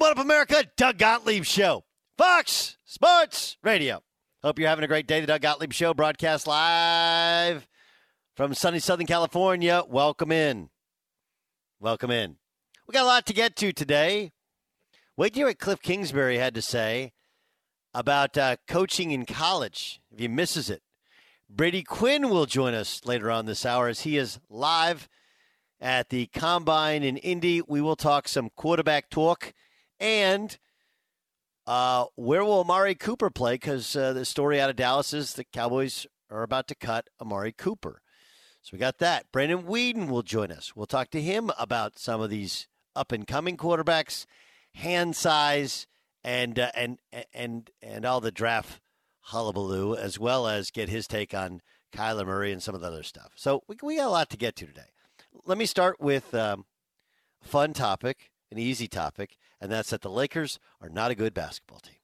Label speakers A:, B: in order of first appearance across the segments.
A: What up, America? Doug Gottlieb Show. Fox Sports Radio. Hope you're having a great day. The Doug Gottlieb Show broadcast live from sunny Southern California. Welcome in. Welcome in. We got a lot to get to today. Wait to hear what Kliff Kingsbury had to say about uh, coaching in college if he misses it. Brady Quinn will join us later on this hour as he is live at the Combine in Indy. We will talk some quarterback talk and uh, where will Amari Cooper play? Because uh, the story out of Dallas is the Cowboys are about to cut Amari Cooper. So we got that. Brandon Weeden will join us. We'll talk to him about some of these up and coming quarterbacks, hand size, and uh, and and and all the draft hullabaloo, as well as get his take on Kyler Murray and some of the other stuff. So we we got a lot to get to today. Let me start with um, a fun topic, an easy topic, and that's that the Lakers are not a good basketball team.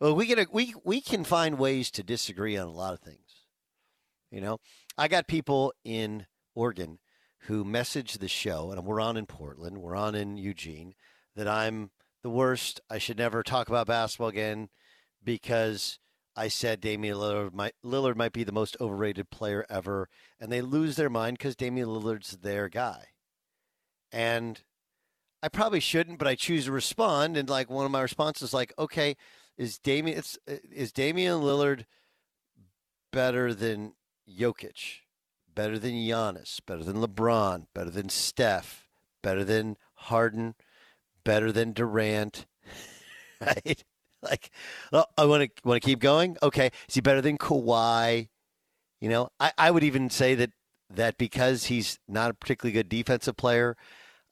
A: Well, we can we we can find ways to disagree on a lot of things. You know, I got people in Oregon who message the show, and we're on in Portland, we're on in Eugene, that I'm the worst. I should never talk about basketball again because I said Damian Lillard might, Lillard might be the most overrated player ever, and they lose their mind because Damian Lillard's their guy. And I probably shouldn't, but I choose to respond. And like one of my responses, like, okay, is Damian is Damian Lillard better than Jokic, better than Giannis, better than LeBron, better than Steph, better than Harden, better than Durant, right? Like, oh, I want to want to keep going. Okay, is he better than Kawhi? You know, I, I would even say that that because he's not a particularly good defensive player,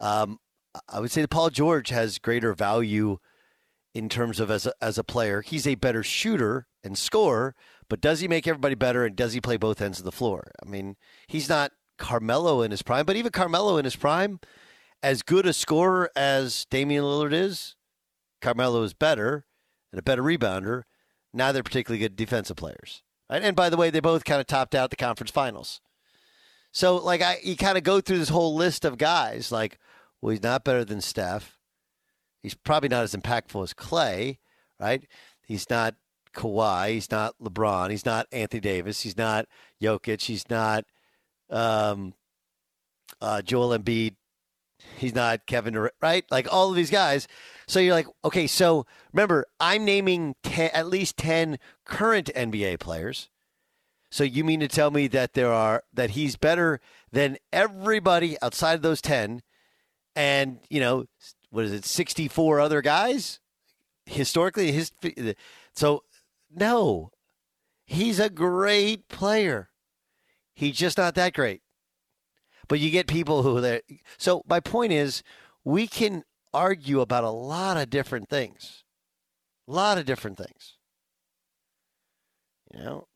A: um, I would say that Paul George has greater value in terms of as a, as a player. He's a better shooter and scorer, but does he make everybody better and does he play both ends of the floor? I mean, he's not Carmelo in his prime, but even Carmelo in his prime, as good a scorer as Damian Lillard is, Carmelo is better and a better rebounder. Now they're particularly good defensive players. Right? And by the way, they both kind of topped out the conference finals. So, like, I you kind of go through this whole list of guys. Like, well, he's not better than Steph. He's probably not as impactful as Clay, right? He's not Kawhi. He's not LeBron. He's not Anthony Davis. He's not Jokic. He's not um, uh, Joel Embiid. He's not Kevin Durant, right? Like all of these guys. So you're like, okay, so remember, I'm naming ten, at least 10 current NBA players. So you mean to tell me that there are that he's better than everybody outside of those 10 and, you know, what is it, 64 other guys? Historically, his so no, he's a great player. He's just not that great. But you get people who there. So my point is, we can argue about a lot of different things, a lot of different things. You know,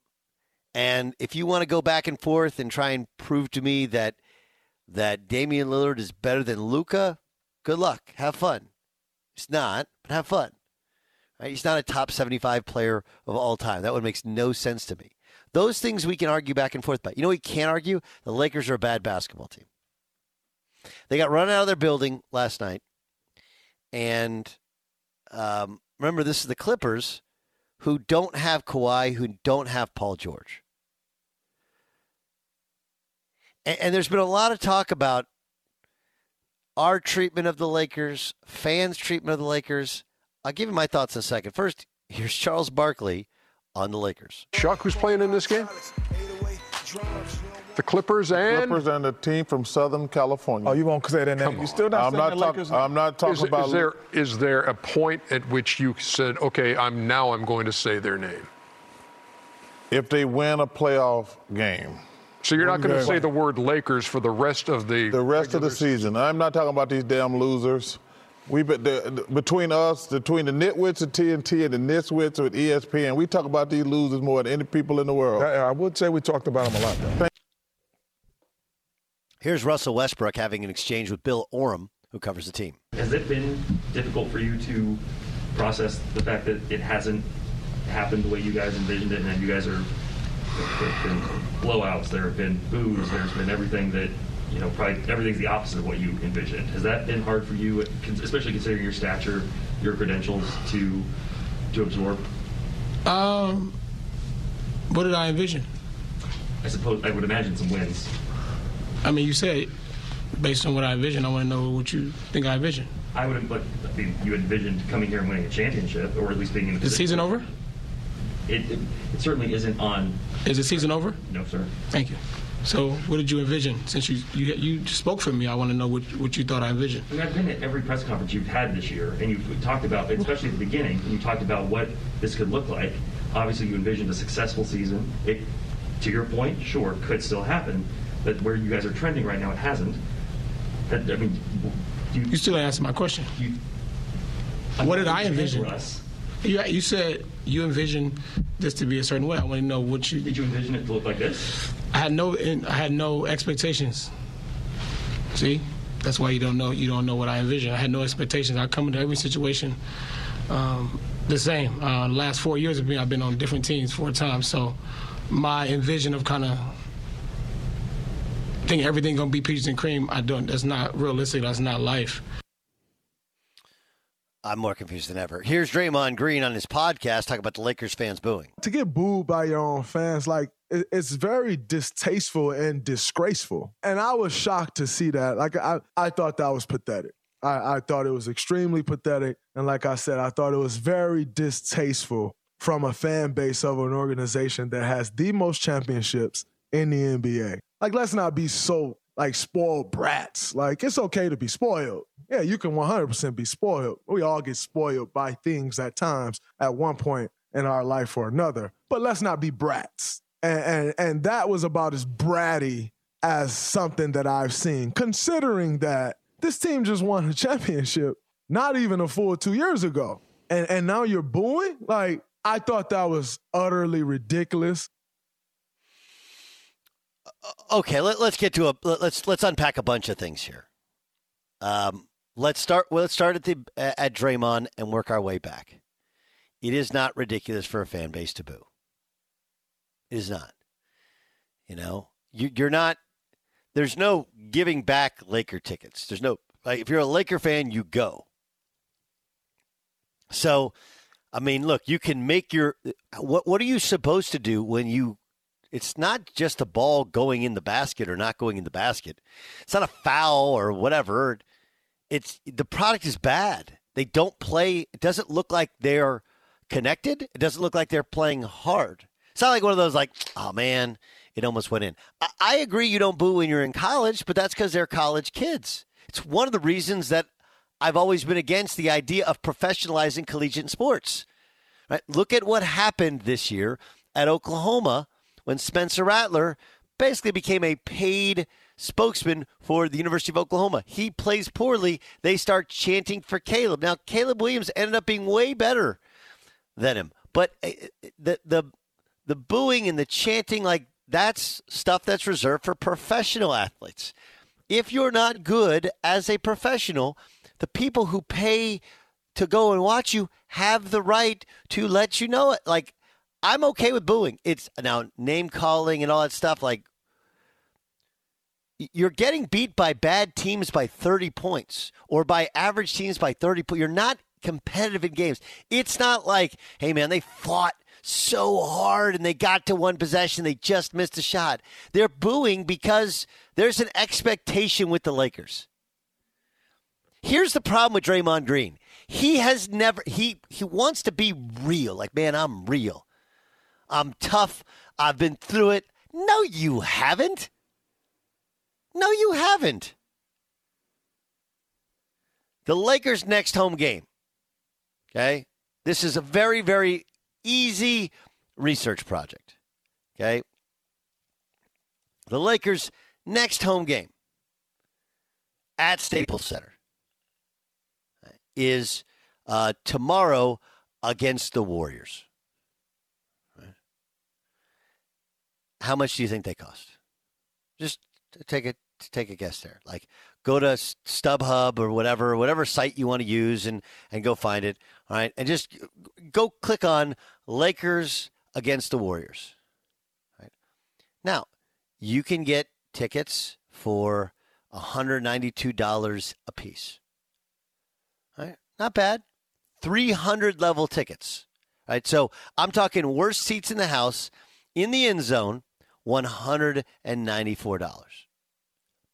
A: and if you want to go back and forth and try and prove to me that that Damian Lillard is better than Luka, good luck. Have fun. It's not, but have fun. Right? He's not a top 75 player of all time. That one makes no sense to me. Those things we can argue back and forth about. You know, we can't argue. The Lakers are a bad basketball team. They got run out of their building last night, and um, remember, this is the Clippers, who don't have Kawhi, who don't have Paul George. And, and there's been a lot of talk about our treatment of the Lakers, fans' treatment of the Lakers. I'll give you my thoughts in a second. First, here's Charles Barkley on the Lakers.
B: Chuck, who's playing in this game? The Clippers and
C: Clippers and the team from Southern California.
D: Oh, you won't say that name? You still not
C: I'm
D: saying
C: not
D: the
C: talking.
D: Lakers?
C: I'm not talking
B: is,
C: about.
B: is there is there a point at which you said, okay, I'm now I'm going to say their name?
C: if they win a playoff game,
B: So you're not going to say the word Lakers for the rest of the
C: the rest of the
B: regular
C: season. I'm not talking about these damn losers. We the, the, between us, between the nitwits of TNT and the nitwits with ESPN, we talk about these losers more than any people in the world.
D: I, I would say we talked about them a lot. Though.
A: Here's Russell Westbrook having an exchange with Bill Oram, who covers the team.
E: Has it been difficult for you to process the fact that it hasn't happened the way you guys envisioned it, and that you guys are there have been blowouts, there have been boos, there's been everything that you know, probably everything's the opposite of what you envisioned. Has that been hard for you, especially considering your stature, your credentials, to to absorb?
F: Um, what did I envision?
E: I suppose I would imagine some wins.
F: I mean, you said based on what I envisioned. I want to know what you think I envisioned.
E: I would, but I mean, you envisioned coming here and winning a championship, or at least being in the.
F: Is the season over?
E: It, it, it certainly isn't on.
F: Is the season over?
E: No, sir.
F: Thank you. So, what did you envision? Since you you, you spoke for me, I want to know what, what you thought I envisioned.
E: I mean, I've been at every press conference you've had this year, and you've talked about, especially at the beginning, and you talked about what this could look like. Obviously, you envisioned a successful season. It, to your point, sure, could still happen, but where you guys are trending right now, it hasn't. That, I mean,
F: you, you still answer my question. You, what did I envision? You, you said you envision this to be a certain way. I want to know what you
E: did. You envision it to look like this?
F: I had no, I had no expectations. See, that's why you don't know. You don't know what I envision. I had no expectations. I come into every situation um, the same. Uh, last four years of me, I've been on different teams four times. So my envision of kind of think everything gonna be peaches and cream, I don't. That's not realistic. That's not life.
A: I'm more confused than ever. Here's Draymond Green on his podcast talking about the Lakers fans booing.
G: To get booed by your own fans, like it's very distasteful and disgraceful. And I was shocked to see that. Like I, I thought that was pathetic. I, I thought it was extremely pathetic. And like I said, I thought it was very distasteful from a fan base of an organization that has the most championships in the NBA. Like, let's not be so like spoiled brats. Like, it's okay to be spoiled yeah, you can 100% be spoiled. We all get spoiled by things at times at one point in our life or another. But let's not be brats. And, and, and that was about as bratty as something that I've seen, considering that this team just won a championship not even a full two years ago. And, and now you're booing? Like, I thought that was utterly ridiculous.
A: Okay, let, us get to a let's let's unpack a bunch of things here. Um, Let's start. Well, let's start at the at Draymond and work our way back. It is not ridiculous for a fan base to boo. It is not. You know, you, you're not. There's no giving back Laker tickets. There's no like if you're a Laker fan, you go. So, I mean, look, you can make your what. What are you supposed to do when you? It's not just a ball going in the basket or not going in the basket. It's not a foul or whatever it's the product is bad. They don't play. It doesn't look like they're connected. It doesn't look like they're playing hard. It's not like one of those like, oh man, it almost went in. I, I agree you don't boo when you're in college, but that's because they're college kids. It's one of the reasons that I've always been against the idea of professionalizing collegiate sports. Right? Look at what happened this year at Oklahoma when Spencer Rattler basically became a paid spokesman for the University of Oklahoma. He plays poorly. They start chanting for Caleb. Now, Caleb Williams ended up being way better than him. But uh, the the the booing and the chanting like that's stuff that's reserved for professional athletes. If you're not good as a professional, the people who pay to go and watch you have the right to let you know it. Like I'm okay with booing. It's now name calling and all that stuff like you're getting beat by bad teams by 30 points or by average teams by 30 points. You're not competitive in games. It's not like, hey, man, they fought so hard and they got to one possession. They just missed a shot. They're booing because there's an expectation with the Lakers. Here's the problem with Draymond Green. He has never he he wants to be real. Like, man, I'm real. I'm tough. I've been through it. No, you haven't. No, you haven't. The Lakers' next home game. Okay? This is a very, very easy research project. Okay? The Lakers' next home game at Staples Center. is uh, tomorrow against the Warriors. How much do you think they cost? Just take a take a guess there. Like go to StubHub or whatever, whatever site you want to use, and and go find it. All right, and just go click on Lakers against the Warriors. All right. Now, you can get tickets for $192 a piece. All right, not bad. 300 level tickets. All right, so I'm talking worst seats in the house in the end zone, $194.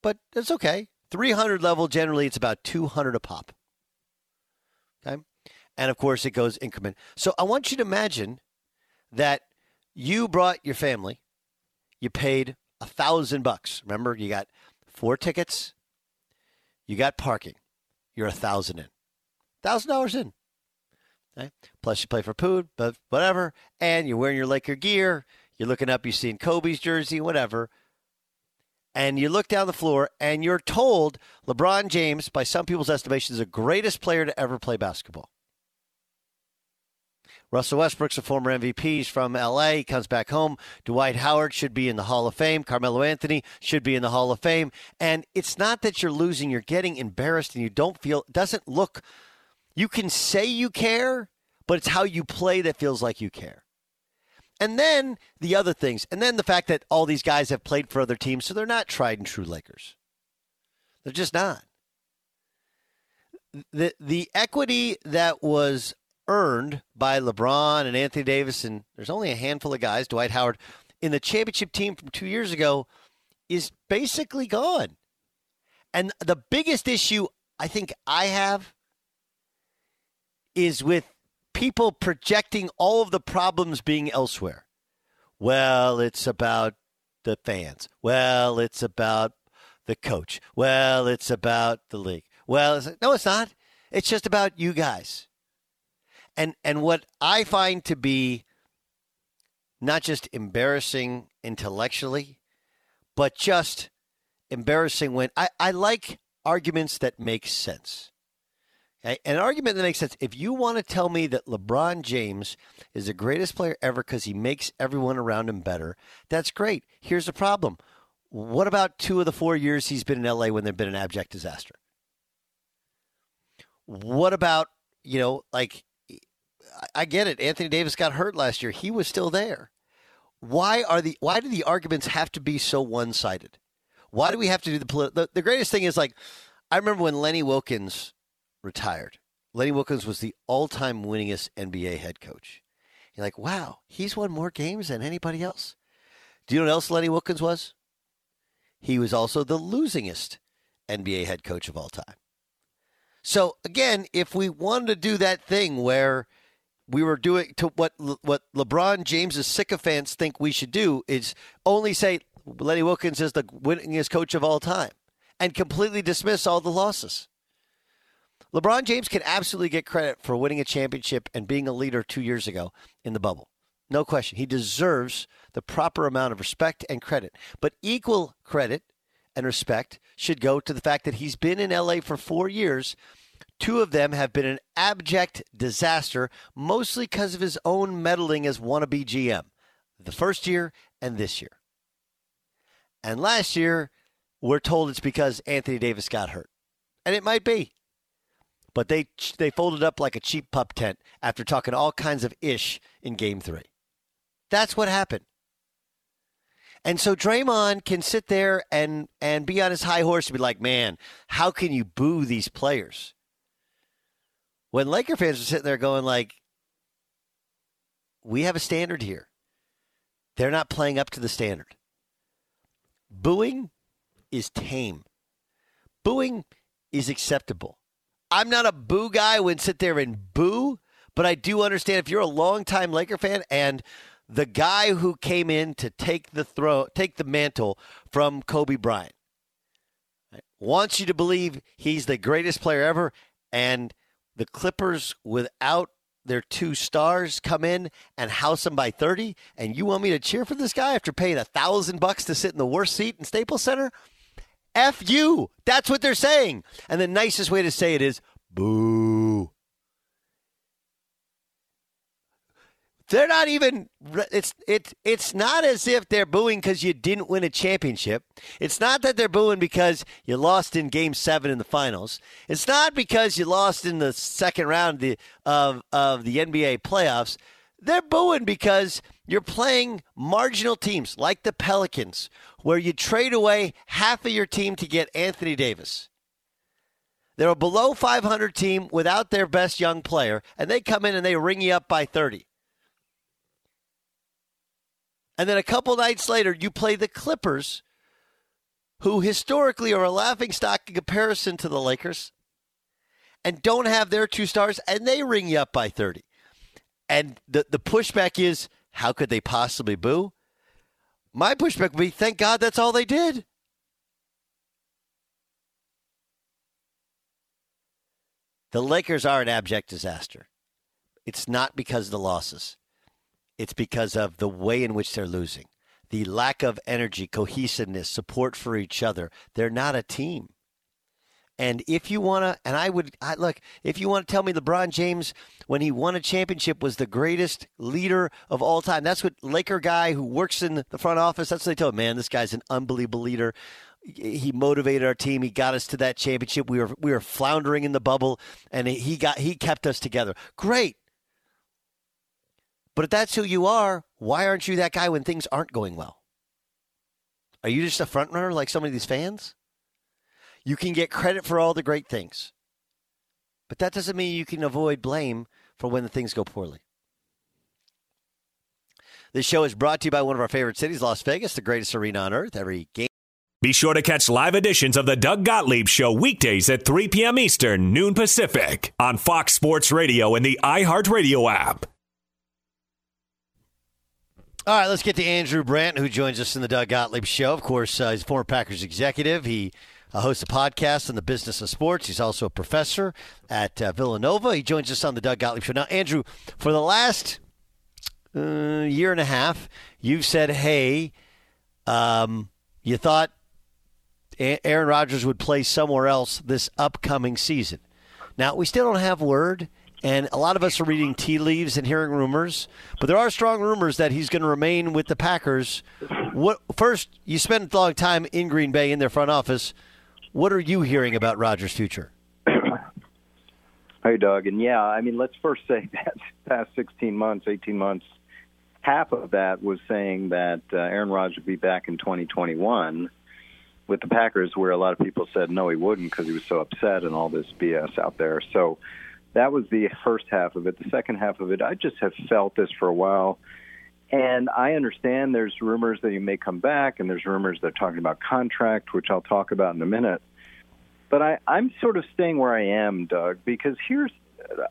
A: But that's okay. 300 level, generally, it's about 200 a pop. Okay. And of course, it goes increment. So I want you to imagine that you brought your family, you paid a thousand bucks. Remember, you got four tickets, you got parking, you're a thousand in, thousand dollars in. Okay? Plus, you play for food, but whatever, and you're wearing your Laker gear. You're looking up, you're seeing Kobe's jersey, whatever. And you look down the floor, and you're told LeBron James, by some people's estimation, is the greatest player to ever play basketball. Russell Westbrook's a former MVP. He's from LA. He comes back home. Dwight Howard should be in the Hall of Fame. Carmelo Anthony should be in the Hall of Fame. And it's not that you're losing, you're getting embarrassed and you don't feel, doesn't look, you can say you care, but it's how you play that feels like you care. And then the other things, and then the fact that all these guys have played for other teams, so they're not tried and true Lakers. They're just not. The the equity that was earned by LeBron and Anthony Davis, and there's only a handful of guys, Dwight Howard, in the championship team from two years ago, is basically gone. And the biggest issue I think I have is with people projecting all of the problems being elsewhere. Well, it's about the fans. Well, it's about the coach. Well, it's about the league. Well, it's, no, it's not. It's just about you guys and and what I find to be not just embarrassing intellectually, but just embarrassing when I, I like arguments that make sense. An argument that makes sense. If you want to tell me that LeBron James is the greatest player ever because he makes everyone around him better, that's great. Here's the problem. What about two of the four years he's been in LA when there's been an abject disaster? What about, you know, like I get it. Anthony Davis got hurt last year. He was still there. Why are the why do the arguments have to be so one sided? Why do we have to do the, the the greatest thing is like I remember when Lenny Wilkens retired. Lenny Wilkens was the all time winningest NBA head coach. You're like, wow, he's won more games than anybody else. Do you know what else Lenny Wilkens was? He was also the losingest NBA head coach of all time. So again, if we wanted to do that thing where we were doing to what what LeBron James's sycophants think we should do is only say Lenny Wilkens is the winningest coach of all time and completely dismiss all the losses. LeBron James can absolutely get credit for winning a championship and being a leader two years ago in the bubble. No question. He deserves the proper amount of respect and credit. But equal credit and respect should go to the fact that he's been in LA for four years Two of them have been an abject disaster, mostly because of his own meddling as wannabe GM, the first year and this year. And last year, we're told it's because Anthony Davis got hurt. And it might be. But they they folded up like a cheap pup tent after talking all kinds of ish in game 3. That's what happened. And so Draymond can sit there and and be on his high horse and be like, "Man, how can you boo these players?" when Laker fans are sitting there going like, we have a standard here. They're not playing up to the standard. Booing is tame. Booing is acceptable. I'm not a boo guy I wouldn't sit there and boo, but I do understand if you're a longtime Laker fan and the guy who came in to take the throw, take the mantle from Kobe Bryant, wants you to believe he's the greatest player ever, and the Clippers without their two stars come in and house them by 30 and you want me to cheer for this guy after paying a thousand bucks to sit in the worst seat in Staples Center? F you. That's what they're saying. And the nicest way to say it is boo. They're not even it's it's it's not as if they're booing cuz you didn't win a championship. It's not that they're booing because you lost in game 7 in the finals. It's not because you lost in the second round of the, of of the NBA playoffs they're booing because you're playing marginal teams like the pelicans where you trade away half of your team to get anthony davis they're a below 500 team without their best young player and they come in and they ring you up by 30 and then a couple nights later, you play the Clippers, who historically are a laughing stock in comparison to the Lakers, and don't have their two stars, and they ring you up by 30. And the, the pushback is, how could they possibly boo? My pushback would be, thank God that's all they did. The Lakers are an abject disaster. It's not because of the losses. It's because of the way in which they're losing, the lack of energy, cohesiveness, support for each other. They're not a team. And if you want to, and I would I, look, if you want to tell me LeBron James, when he won a championship, was the greatest leader of all time, that's what Laker guy who works in the front office, that's what they tell him, man, this guy's an unbelievable leader. He motivated our team. He got us to that championship. We were we were floundering in the bubble, and he got he kept us together. Great. But if that's who you are, why aren't you that guy when things aren't going well? Are you just a front runner like some of these fans? You can get credit for all the great things, but that doesn't mean you can avoid blame for when the things go poorly. This show is brought to you by one of our favorite cities, Las Vegas, the greatest arena on earth. Every game.
H: Be sure to catch live editions of the Doug Gottlieb Show weekdays at 3 p.m. Eastern, noon Pacific, on Fox Sports Radio and the iHeartRadio app.
A: All right, let's get to Andrew Brandt, who joins us in the Doug Gottlieb Show. Of course, uh, he's a former Packers executive. He uh, hosts a podcast on the business of sports. He's also a professor at uh, Villanova. He joins us on the Doug Gottlieb Show. Now, Andrew, for the last uh, year and a half, you've said, hey, um, you thought Aaron Rodgers would play somewhere else this upcoming season. Now, we still don't have word and a lot of us are reading tea leaves and hearing rumors, but there are strong rumors that he's going to remain with the Packers. What first? You spent a long time in Green Bay in their front office. What are you hearing about Rodgers' future?
I: Hey, Doug, and yeah, I mean, let's first say that past 16 months, 18 months, half of that was saying that uh, Aaron Rodgers would be back in 2021 with the Packers, where a lot of people said no, he wouldn't because he was so upset and all this BS out there. So that was the first half of it. The second half of it, I just have felt this for a while. And I understand there's rumors that he may come back, and there's rumors they're talking about contract, which I'll talk about in a minute. But I, I'm sort of staying where I am, Doug, because here's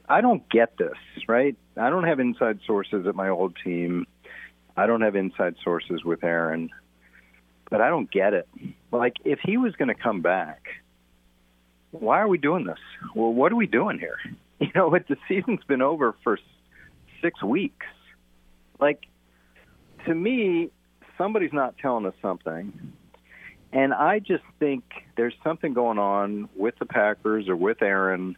I: I don't get this, right? I don't have inside sources at my old team. I don't have inside sources with Aaron, but I don't get it. Like, if he was going to come back, why are we doing this? Well, what are we doing here? you know, but the season's been over for six weeks. Like, to me, somebody's not telling us something. And I just think there's something going on with the Packers or with Aaron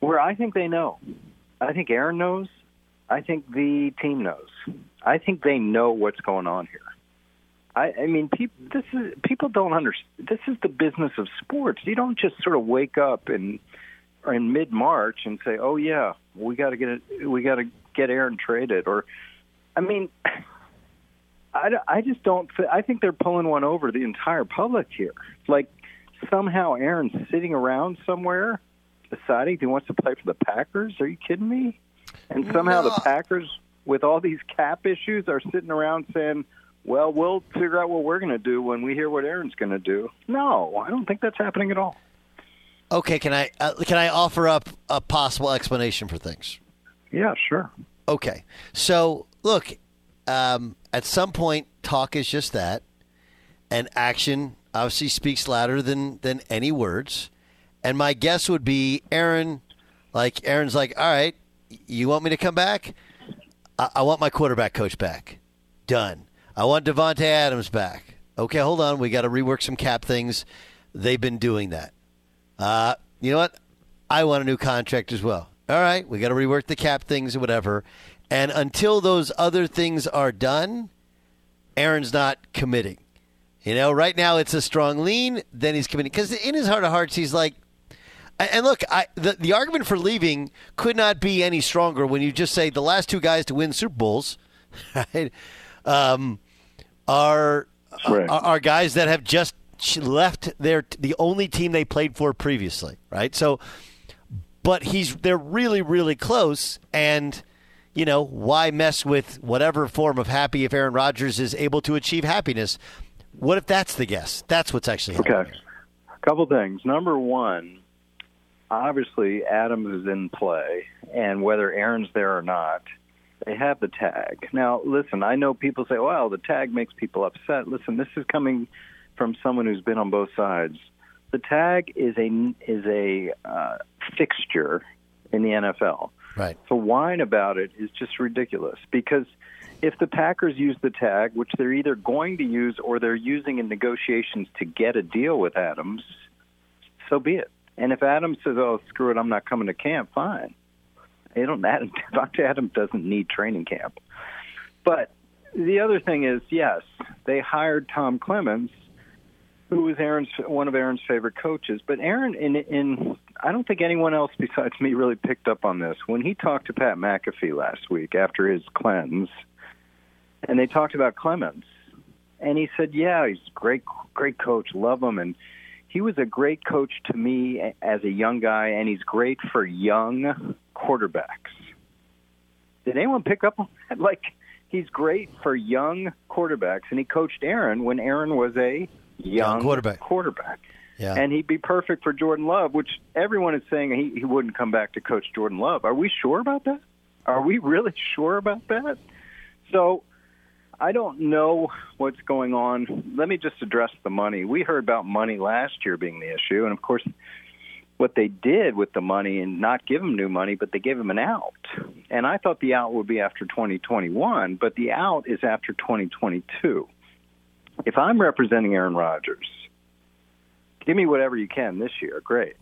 I: where I think they know. I think Aaron knows. I think the team knows. I think they know what's going on here. I, I mean, people. This is people don't understand. This is the business of sports. You don't just sort of wake up and in mid March and say, "Oh yeah, we got to get it, we got to get Aaron traded," or, I mean, I, I just don't. I think they're pulling one over the entire public here. Like somehow Aaron's sitting around somewhere deciding he wants to play for the Packers. Are you kidding me? And somehow no. the Packers, with all these cap issues, are sitting around saying, "Well, we'll figure out what we're going to do when we hear what Aaron's going to do." No, I don't think that's happening at all.
A: Okay, can I uh, can I offer up a possible explanation for things?
I: Yeah, sure.
A: Okay, so look, um, at some point, talk is just that, and action obviously speaks louder than than any words. And my guess would be Aaron, like Aaron's like, all right, you want me to come back? I, I want my quarterback coach back. Done. I want Davante Adams back. Okay, hold on. We got to rework some cap things. They've been doing that. Uh, you know what? I want a new contract as well. All right, we got to rework the cap things or whatever. And until those other things are done, Aaron's not committing. You know, right now it's a strong lean, then he's committing. Because in his heart of hearts, he's like, and look, I, the, the argument for leaving could not be any stronger when you just say the last two guys to win Super Bowls right, um, are,
I: Right.
A: are are guys that have just left their the only team they played for previously, right? So, but he's they're really really close, and you know why mess with whatever form of happy if Aaron Rodgers is able to achieve happiness? What if that's the guess? That's what's actually happening.
I: Okay. A couple things. Number one, obviously Adam is in play, and whether Aaron's there or not, they have the tag. Now, listen, I know people say, "Well, the tag makes people upset." Listen, this is coming from someone who's been on both sides. The tag is a is a uh, fixture in the NFL.
A: Right.
I: To whine about it is just ridiculous because if the Packers use the tag, which they're either going to use or they're using in negotiations to get a deal with Adams, so be it. And if Adams says, "Oh, screw it, I'm not coming to camp," fine. They don't. Adam, Dr. Adams doesn't need training camp. But the other thing is, yes, they hired Tom Clements, who was Aaron's one of Aaron's favorite coaches. But Aaron, in in I don't think anyone else besides me really picked up on this when he talked to Pat McAfee last week after his cleanse, and they talked about Clements, and he said, "Yeah, he's a great, great coach, love him." And he was a great coach to me as a young guy, and he's great for young quarterbacks. Did anyone pick up on that? Like, he's great for young quarterbacks, and he coached Aaron when Aaron was a young,
A: quarterback.
I: quarterback.
A: Yeah.
I: And he'd be perfect for Jordan Love, which everyone is saying he, he wouldn't come back to coach Jordan Love. Are we sure about that? Are we really sure about that? So I don't know what's going on. Let me just address the money. We heard about money last year being the issue, and of course, what they did with the money and not give him new money, but they gave him an out. And I thought the out would be after 2021, but the out is after 2022. If I'm representing Aaron Rodgers, give me whatever you can this year, great.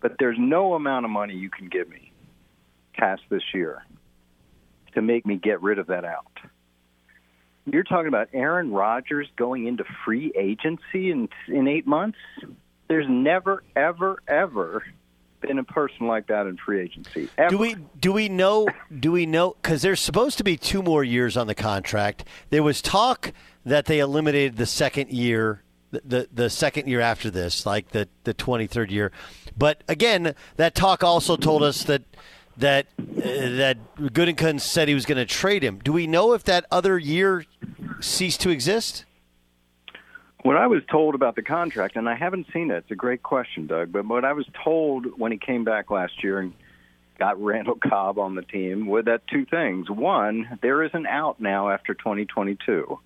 I: But there's no amount of money you can give me past this year to make me get rid of that out. You're talking about Aaron Rodgers going into free agency in in 8 months? There's never ever ever been a person like that in free agency. Ever.
A: Do we do we know do we know because there's supposed to be two more years on the contract. There was talk that they eliminated the second year, the the, second year after this, like the the 23rd year. But again, that talk also told us that that uh, that Gutekunst said he was going to trade him. Do we know if that other year ceased to exist?
I: What I was told about the contract, and I haven't seen it. It's a great question, Doug. But what I was told when he came back last year and got Randall Cobb on the team were that two things. One, there is an out now after 2022,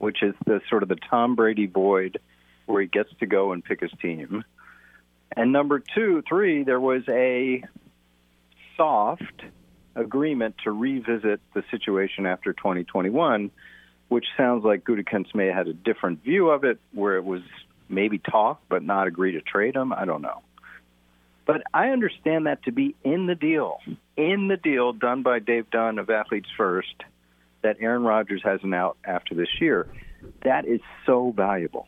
I: which is the sort of the Tom Brady void where he gets to go and pick his team. And number two, three, there was a soft agreement to revisit the situation after 2021 which sounds like Gutekunst may have had a different view of it, where it was maybe talk but not agree to trade him. I don't know. But I understand that to be in the deal, in the deal done by Dave Dunn of Athletes First, that Aaron Rodgers has an out after this year. That is so valuable,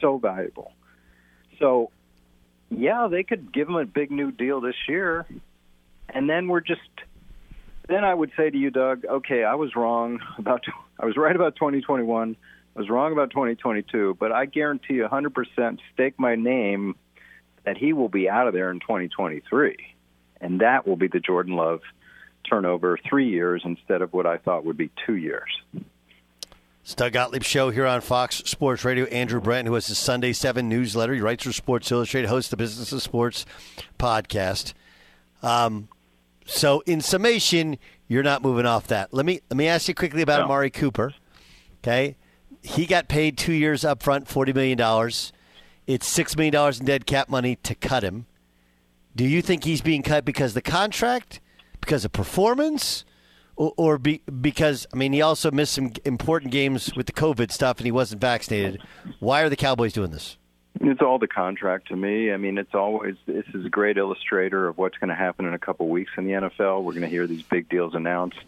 I: so valuable. So, yeah, they could give him a big new deal this year, and then we're just then I would say to you, Doug, okay, I was wrong about, I was right about 2021. I was wrong about 2022, but I guarantee you 100% stake my name that he will be out of there in 2023. And that will be the Jordan Love turnover three years instead of what I thought would be two years.
A: It's Doug Gottlieb Show here on Fox Sports Radio. Andrew Brandt, who has his Sunday 7 newsletter. He writes for Sports Illustrated, hosts the Business of Sports podcast. Um, so, in summation, you're not moving off that. Let me let me ask you quickly about
I: No.
A: Amari Cooper. Okay, he got paid two years up front, forty million dollars. It's six million dollars in dead cap money to cut him. Do you think he's being cut because the contract, because of performance, or, or be, because I mean he also missed some important games with the COVID stuff and he wasn't vaccinated? Why are the Cowboys doing this?
I: It's all the contract to me. I mean, it's always this is a great illustrator of what's going to happen in a couple weeks in the NFL. We're going to hear these big deals announced.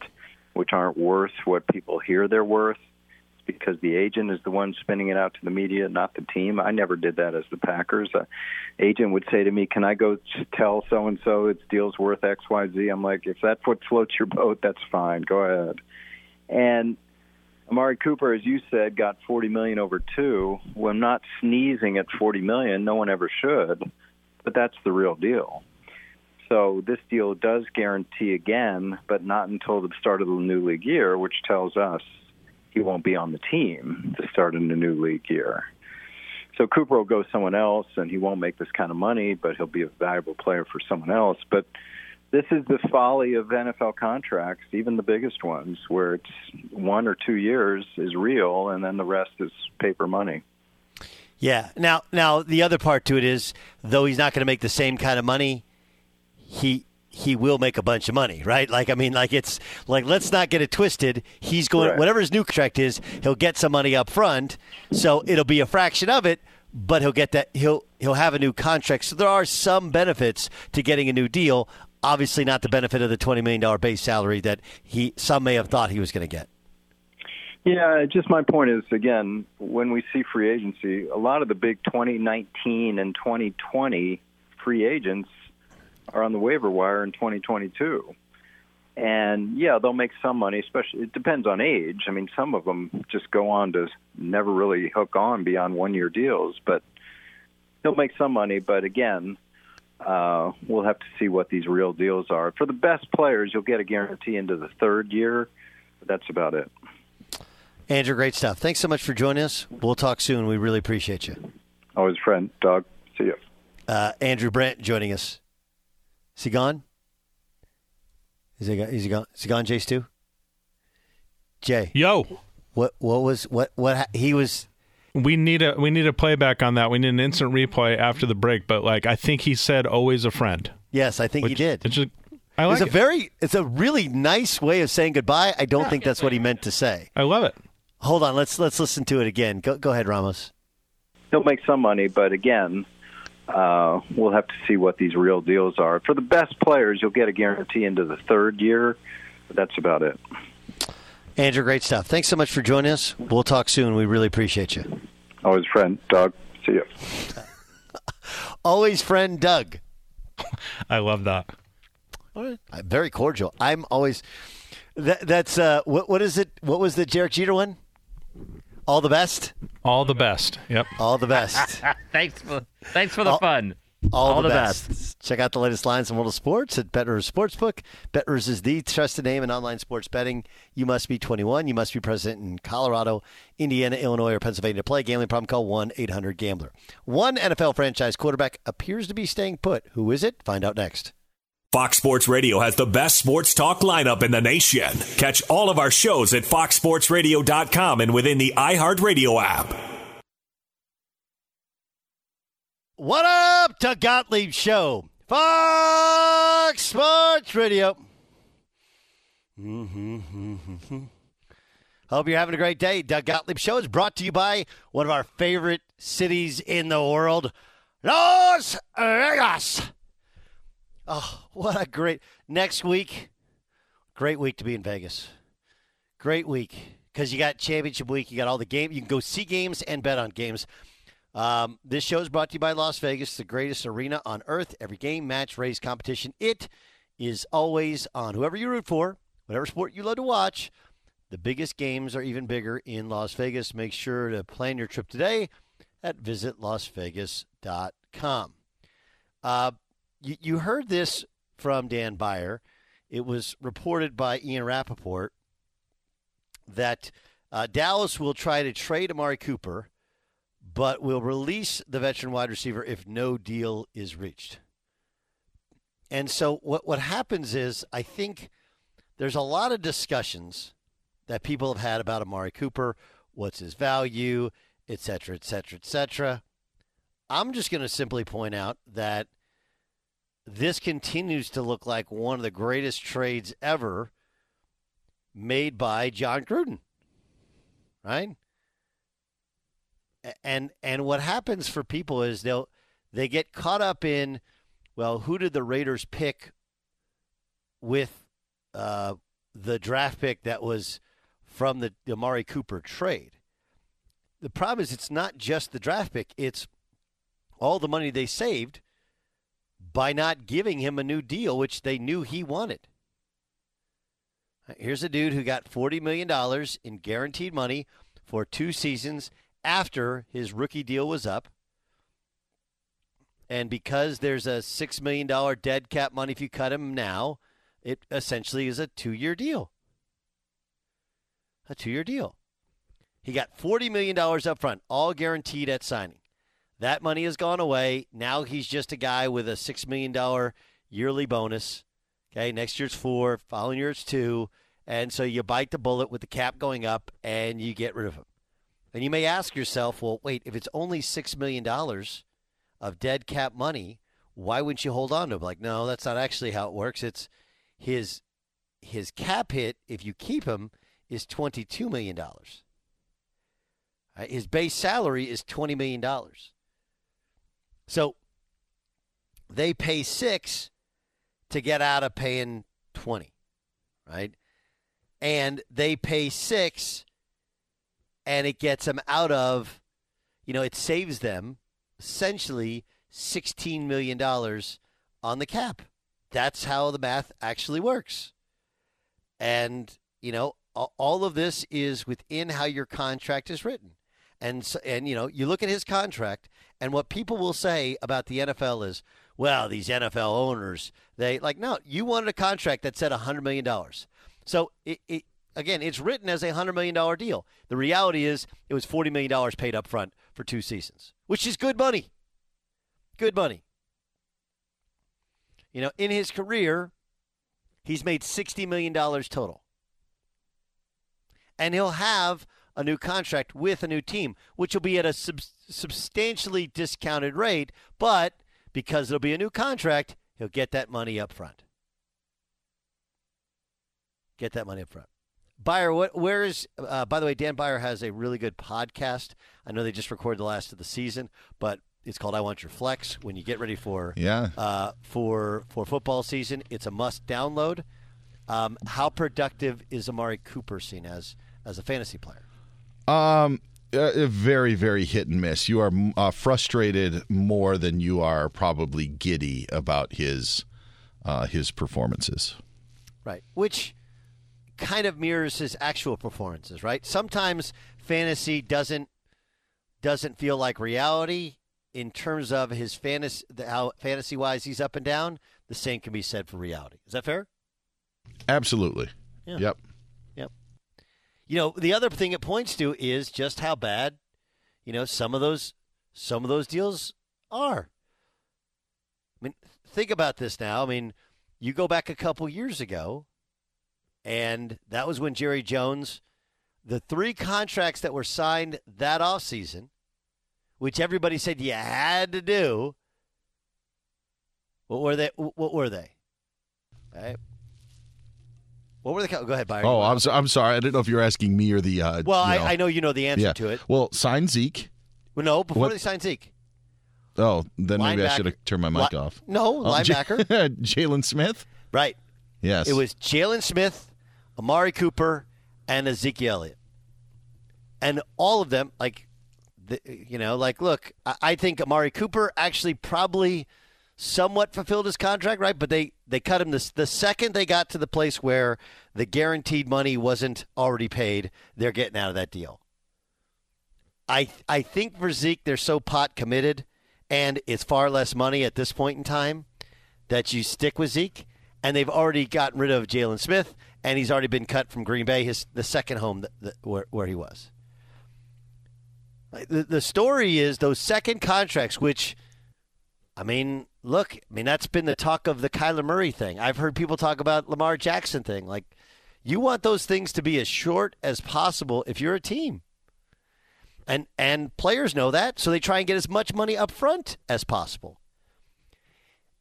I: which aren't worth what people hear they're worth because the agent is the one spinning it out to the media, not the team. I never did that as the Packers. Uh, agent would say to me, "Can I go tell so and so its deal's worth X, Y, Z?" I'm like, "If that's what floats your boat, that's fine. Go ahead." And Amari Cooper, as you said, got 40 million over two. Well, I'm not sneezing at 40 million. No one ever should, but that's the real deal. So this deal does guarantee again, but not until the start of the new league year, which tells us he won't be on the team to start in the new league year. So Cooper will go someone else, and he won't make this kind of money, but he'll be a valuable player for someone else. But this is the folly of NFL contracts, even the biggest ones, where it's one or two years is real, and then the rest is paper money.
A: Yeah. Now, now the other part to it is, though he's not going to make the same kind of money, he he will make a bunch of money, right? Like, I mean, like it's like let's not get it twisted. He's going whatever his new contract is, he'll get some money up front, so it'll be a fraction of it, but he'll get that he'll he'll have a new contract. So there are some benefits to getting a new deal. Obviously, not the benefit of the twenty million dollar base salary that he some may have thought he was going to get.
I: Yeah, just my point is again, when we see free agency, a lot of the big 2019 and 2020 free agents are on the waiver wire in 2022. And yeah, they'll make some money, especially it depends on age. I mean, some of them just go on to never really hook on beyond one year deals, but they'll make some money. But again, uh, we'll have to see what these real deals are. For the best players, you'll get a guarantee into the third year. But that's about it.
A: Andrew, great stuff. Thanks so much for joining us. We'll talk soon. We really appreciate you.
I: Always friend, Doug. See you.
A: Uh, Andrew Brandt joining us is he gone? Is he, is he gone? Is he gone, Jay Stu? Jay.
J: Yo.
A: What what was what what he was
J: we need a we need a playback on that. We need an instant replay after the break, but like I think he said always a friend.
A: Yes, I think
J: which,
A: he did.
J: It's just, I like
A: it's a it. very it's a really nice way of saying goodbye. I don't yeah, think that's what he meant to say.
J: I love it.
A: Hold on, let's let's listen to it again. Go go ahead, Ramos.
I: He'll make some money, but again, uh, we'll have to see what these real deals are. For the best players, you'll get a guarantee into the third year. But that's about it.
A: Andrew, great stuff. Thanks so much for joining us. We'll talk soon. We really appreciate you.
I: Always friend, Doug. See you.
A: always friend, Doug.
J: I love that.
A: All right. Very cordial. I'm always. That, that's uh, what. What is it? What was the Derek Jeter one? All the best.
J: All the best. Yep.
A: All the best.
K: thanks for thanks for the
A: all,
K: fun.
A: All, all the, the best. best. Check out the latest lines in world of sports at Betters Sportsbook. Betters is the trusted name in online sports betting. You must be 21. You must be present in Colorado, Indiana, Illinois, or Pennsylvania to play. Gambling problem? Call one eight hundred Gambler. One NFL franchise quarterback appears to be staying put. Who is it? Find out next.
H: Fox Sports Radio has the best sports talk lineup in the nation. Catch all of our shows at foxsportsradio.com and within the iHeartRadio app.
A: What up, Doug Gottlieb Show? Fox Sports Radio. Mm-hmm. Hope you're having a great day. Doug Gottlieb Show is brought to you by one of our favorite cities in the world, Las Vegas. Oh, what a great next week. Great week to be in Vegas. Great week because you got championship week. You got all the game. You can go see games and bet on games. Um, this show is brought to you by Las Vegas, the greatest arena on earth. Every game, match, race, competition, it is always on. Whoever you root for, whatever sport you love to watch, the biggest games are even bigger in Las Vegas. Make sure to plan your trip today at visitlasvegas.com. Uh, you, you heard this from Dan Beyer. It was reported by Ian Rapoport that uh, Dallas will try to trade Amari Cooper, but will release the veteran wide receiver if no deal is reached. And so what what happens is I think there's a lot of discussions that people have had about Amari Cooper, what's his value, et cetera, et cetera, et cetera. I'm just going to simply point out that – this continues to look like one of the greatest trades ever made by Jon Gruden. Right? And and what happens for people is they'll they get caught up in well, who did the Raiders pick with uh, the draft pick that was from the Amari Cooper trade. The problem is it's not just the draft pick, it's all the money they saved by not giving him a new deal, which they knew he wanted. Here's a dude who got $40 million in guaranteed money for two seasons after his rookie deal was up. And because there's a $6 million dead cap money if you cut him now, it essentially is a two year deal. A two year deal. He got $40 million up front, all guaranteed at signing. That money has gone away. Now he's just a guy with a $6 million yearly bonus. Okay, next year's four, following year it's two. And so you bite the bullet with the cap going up and you get rid of him. And you may ask yourself, well, wait, if it's only $6 million of dead cap money, why wouldn't you hold on to him? Like, no, that's not actually how it works. It's his his cap hit, if you keep him, is $22 million. His base salary is $20 million. So they pay six to get out of paying 20, right? And they pay six and it gets them out of, you know, it saves them essentially $16 million on the cap. That's how the math actually works. And, you know, all of this is within how your contract is written. And and you know, you look at his contract and what people will say about the NFL is, well, these NFL owners, they like no, you wanted a contract that said 100 million dollars. So it, it again, it's written as a $100 million deal. The reality is it was $40 million paid up front for two seasons, which is good money. Good money. You know, in his career, he's made $60 million total. And he'll have a new contract with a new team, which will be at a sub- substantially discounted rate, but because it'll be a new contract, he'll get that money up front. Get that money up front. Beyer, what, where is, uh, by the way, Dan Beyer has a really good podcast. I know they just recorded the last of the season, but it's called I Want Your Flex. When you get ready for
K: yeah
A: uh, for for football season, it's a must download. Um, how productive is Amari Cooper seen as as a fantasy player?
K: Um, uh, very, very hit and miss. You are uh, frustrated more than you are probably giddy about his uh, his performances.
A: Right, which kind of mirrors his actual performances. Right, sometimes fantasy doesn't doesn't feel like reality in terms of his fantasy how fantasy wise he's up and down. The same can be said for reality. Is that fair?
K: Absolutely.
A: Yeah.
K: Yep.
A: You know, the other thing it points to is just how bad, you know, some of those some of those deals are. I mean, think about this now. I mean, you go back a couple years ago, and that was when Jerry Jones, the three contracts that were signed that offseason, which everybody said you had to do. What were they? What were they? Right. What were the? Go ahead, Byron.
K: Oh, I'm, so, I'm sorry. I didn't know if you were asking me or the. Uh,
A: well,
K: you know.
A: I, I, know you know the answer
K: yeah.
A: to it.
K: Well, sign Zeke.
A: Well, no, before
K: What?
A: they signed Zeke.
K: Oh, then maybe I should have turned my mic
A: Li-
K: off.
A: No,
K: Oh, J-
A: linebacker.
K: Jaylon Smith.
A: Right.
K: Yes.
A: It was Jaylon Smith, Amari Cooper, and Ezekiel Elliott. And all of them, like, the, you know, like, look, I, I think Amari Cooper actually probably somewhat fulfilled his contract, right? But they, they cut him this, the second they got to the place where the guaranteed money wasn't already paid, they're getting out of that deal. I, I think for Zeke, they're so pot committed, and it's far less money at this point in time that you stick with Zeke. And they've already gotten rid of Jaylon Smith, and he's already been cut from Green Bay, his the second home that, that, where, where he was. The, the story is those second contracts, which, I mean, look, I mean that's been the talk of the Kyler Murray thing. I've heard people talk about Lamar Jackson thing. Like, you want those things to be as short as possible if you're a team. And and players know that, so they try and get as much money up front as possible.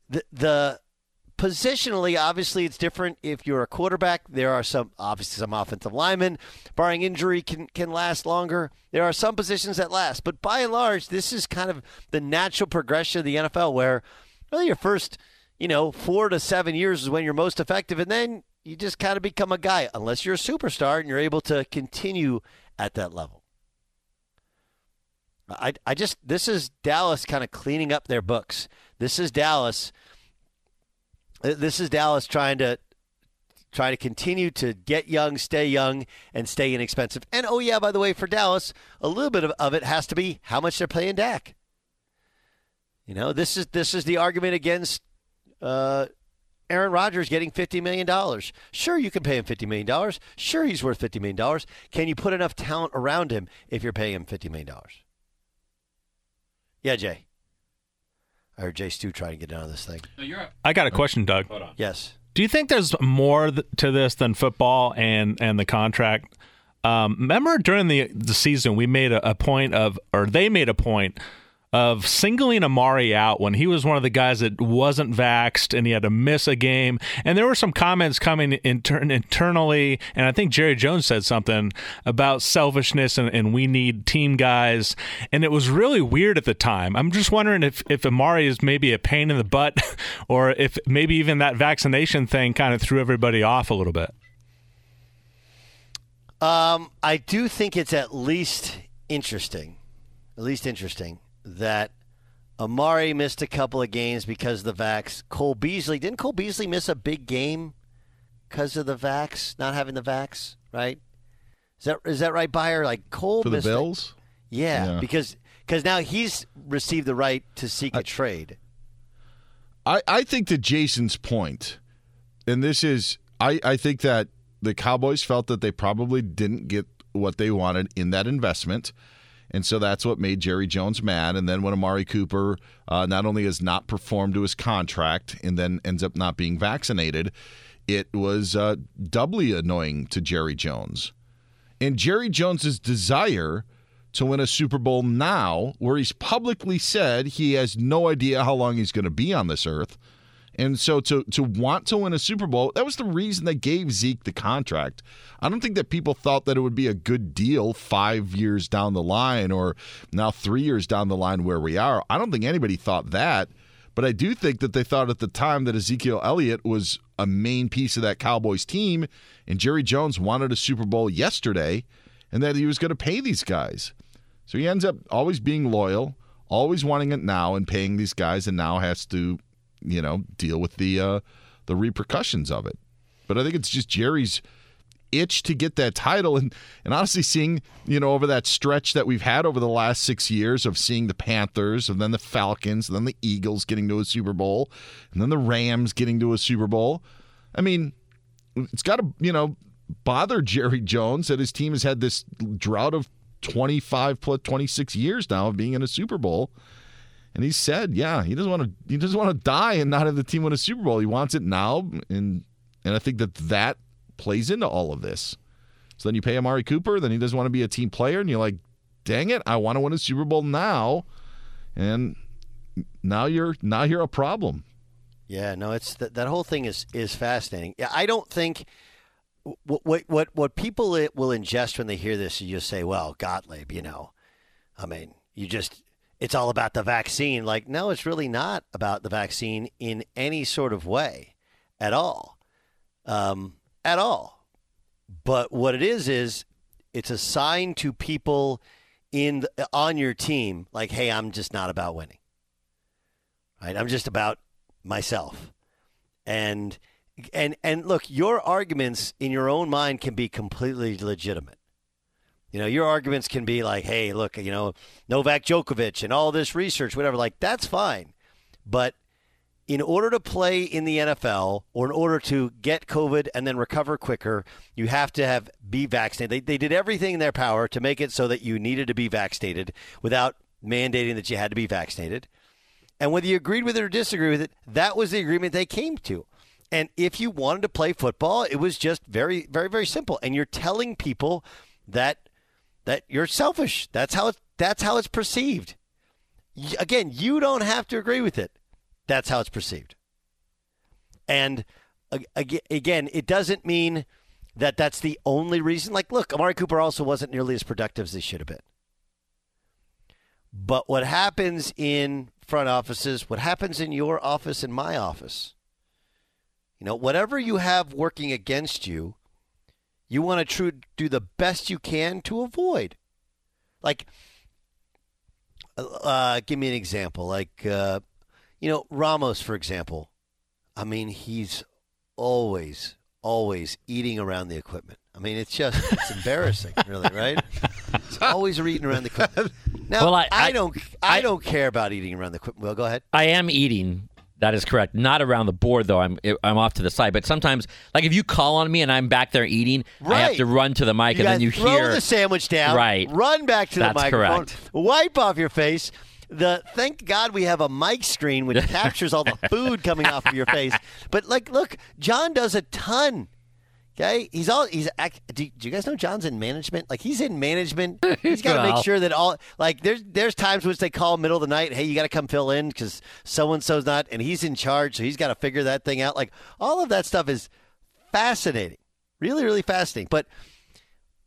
A: The the positionally, obviously, it's different. If you're a quarterback, there are some obviously some offensive linemen, barring injury, can can last longer. There are some positions that last, but by and large, this is kind of the natural progression of the NFL, where well, your first you know four to seven years is when you're most effective, and then you just kind of become a guy unless you're a superstar and you're able to continue at that level. I, I just this is Dallas kind of cleaning up their books. This is Dallas. This is Dallas trying to try to continue to get young, stay young, and stay inexpensive. And oh yeah, by the way, for Dallas, a little bit of, of it has to be how much they're paying Dak. You know, this is this is the argument against uh, Aaron Rodgers getting $50 million. Sure, you can pay him $50 million. Sure, he's worth $50 million. Can you put enough talent around him if you're paying him $50 million? Yeah, Jay. I heard Jay Stu trying to get down on this thing.
J: I got a question, Doug. Hold on.
A: Yes.
J: Do you think there's more to this than football and and the contract? Um, remember during the the season, we made a, a point of, or they made a point of singling Amari out when he was one of the guys that wasn't vaxxed and he had to miss a game. And there were some comments coming inter- internally, and I think Jerry Jones said something about selfishness and, and, we need team guys. And it was really weird at the time. I'm just wondering if, if Amari is maybe a pain in the butt or if maybe even that vaccination thing kind of threw everybody off a little bit.
A: Um, I do think it's at least interesting. At least interesting that Amari missed a couple of games because of the vax. Cole Beasley didn't Cole Beasley miss a big game because of the vax, not having the vax, right? Is that is that right, Beyer? Like Cole
K: for the Bills?
A: Yeah, yeah, because because now he's received the right to seek a
K: I,
A: trade.
K: I I think that Jason's point, and this is I I think that the Cowboys felt that they probably didn't get what they wanted in that investment. And so that's what made Jerry Jones mad. And then when Amari Cooper uh, not only has not performed to his contract and then ends up not being vaccinated, it was uh, doubly annoying to Jerry Jones. And Jerry Jones's desire to win a Super Bowl now, where he's publicly said he has no idea how long he's going to be on this earth, and so to to want to win a Super Bowl, that was the reason they gave Zeke the contract. I don't think that people thought that it would be a good deal 5 years down the line or now 3 years down the line where we are. I don't think anybody thought that. But I do think that they thought at the time that Ezekiel Elliott was a main piece of that Cowboys team and Jerry Jones wanted a Super Bowl yesterday and that he was going to pay these guys. So he ends up always being loyal, always wanting it now and paying these guys and now has to you know, deal with the uh, the repercussions of it. But I think it's just Jerry's itch to get that title and and honestly seeing you know over that stretch that we've had over the last six years of seeing the Panthers and then the Falcons and then the Eagles getting to a Super Bowl and then the Rams getting to a Super Bowl. I mean, it's got to you know bother Jerry Jones that his team has had this drought of 25 plus 26 years now of being in a Super Bowl and he said, yeah, he doesn't want to he doesn't want to die and not have the team win a Super Bowl. He wants it now, and and I think that that plays into all of this. So then you pay Amari Cooper, then he doesn't want to be a team player, and you're like, dang it, I want to win a Super Bowl now, and now you're now you're a problem.
A: Yeah, no, it's that that whole thing is is fascinating. Yeah, I don't think what what what, what people eh, will ingest when they hear this, you just say, well, Gottlieb, you know, I mean, you just it's all about the vaccine. Like, no, it's really not about the vaccine in any sort of way at all. Um, at all. But what it is, is it's a sign to people in the, on your team, like, hey, I'm just not about winning. Right? I'm just about myself. And and and look, your arguments in your own mind can be completely legitimate. You know, your arguments can be like, hey, look, you know, Novak Djokovic and all this research, whatever. Like, that's fine. But in order to play in the NFL or in order to get COVID and then recover quicker, you have to have be vaccinated. They, they did everything in their power to make it so that you needed to be vaccinated without mandating that you had to be vaccinated. And whether you agreed with it or disagree with it, that was the agreement they came to. And if you wanted to play football, it was just very, very, very simple. And you're telling people that that you're selfish. That's how it's, that's how it's perceived. Again, you don't have to agree with it. That's how it's perceived. And again, it doesn't mean that that's the only reason. Like, look, Amari Cooper also wasn't nearly as productive as he should have been. But what happens in front offices, what happens in your office and my office, You know, whatever you have working against you, you want to tr- do the best you can to avoid. Like, uh, give me an example. Like, uh, you know, Ramos, for example. I mean, he's always, always eating around the equipment. I mean, it's just it's embarrassing, really, right? He's always eating around the equipment. Now,
L: Well, I-
A: I,
L: I-
A: don't, I, don't care about eating around the equipment. Well, go ahead.
L: I am eating. That is correct. Not around the board though. I'm I'm off to the side. But sometimes, like if you call on me and I'm back there eating, I have to run to the mic,
A: You
L: and then you
A: throw
L: hear
A: the sandwich down,
L: Right.
A: Run back to
L: That's
A: the microphone,
L: correct.
A: wipe off your face. The thank God we have a mic screen which captures all the food coming off of your face. But like, look, John does a ton. Okay, he's all he's. act- Do, do you guys know John's in management? Like he's in management. He's got to
L: Well.
A: make sure that all like there's there's times which they call middle of the night. Hey, you got to come fill in because so and so's not, and he's in charge, so he's got to figure that thing out. Like all of that stuff is fascinating, really, really fascinating. But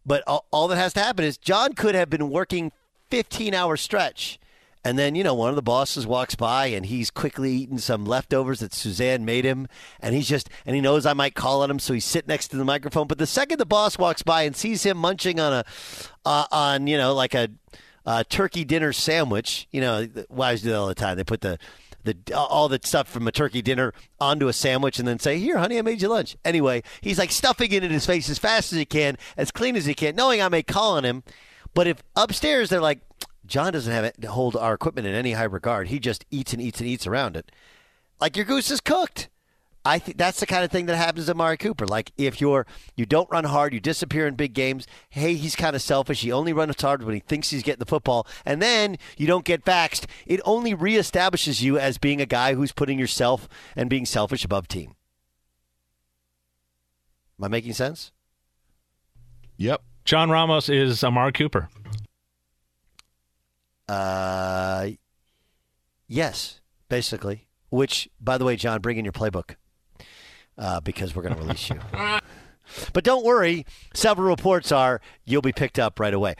A: but all, all that has to happen is John could have been working 15 hour stretch. And then, you know, one of the bosses walks by and he's quickly eating some leftovers that Suzanne made him. And he's just, and he knows I might call on him. So he's sitting next to the microphone. But the second the boss walks by and sees him munching on a, uh, on, you know, like a, uh, turkey dinner sandwich, you know, wives do that all the time. They put the, the all the stuff from a turkey dinner onto a sandwich and then say, "Here, honey, I made you lunch." Anyway, he's like stuffing it in his face as fast as he can, as clean as he can, knowing I may call on him. But if upstairs they're like, John doesn't have it hold our equipment in any high regard. He just eats and eats and eats around it. Like your goose is cooked. I think that's the kind of thing that happens to Mari Cooper. Like if you're you don't run hard, you disappear in big games. Hey, he's kind of selfish. He only runs hard when he thinks he's getting the football, and then you don't get vaxxed. It only reestablishes you as being a guy who's putting yourself and being selfish above team. Am I making sense?
K: Yep.
J: John Ramos is Amari Cooper.
A: Uh, yes, basically. Which, by the way, John, bring in your playbook uh, because we're going to release you. But don't worry, several reports are you'll be picked up right away.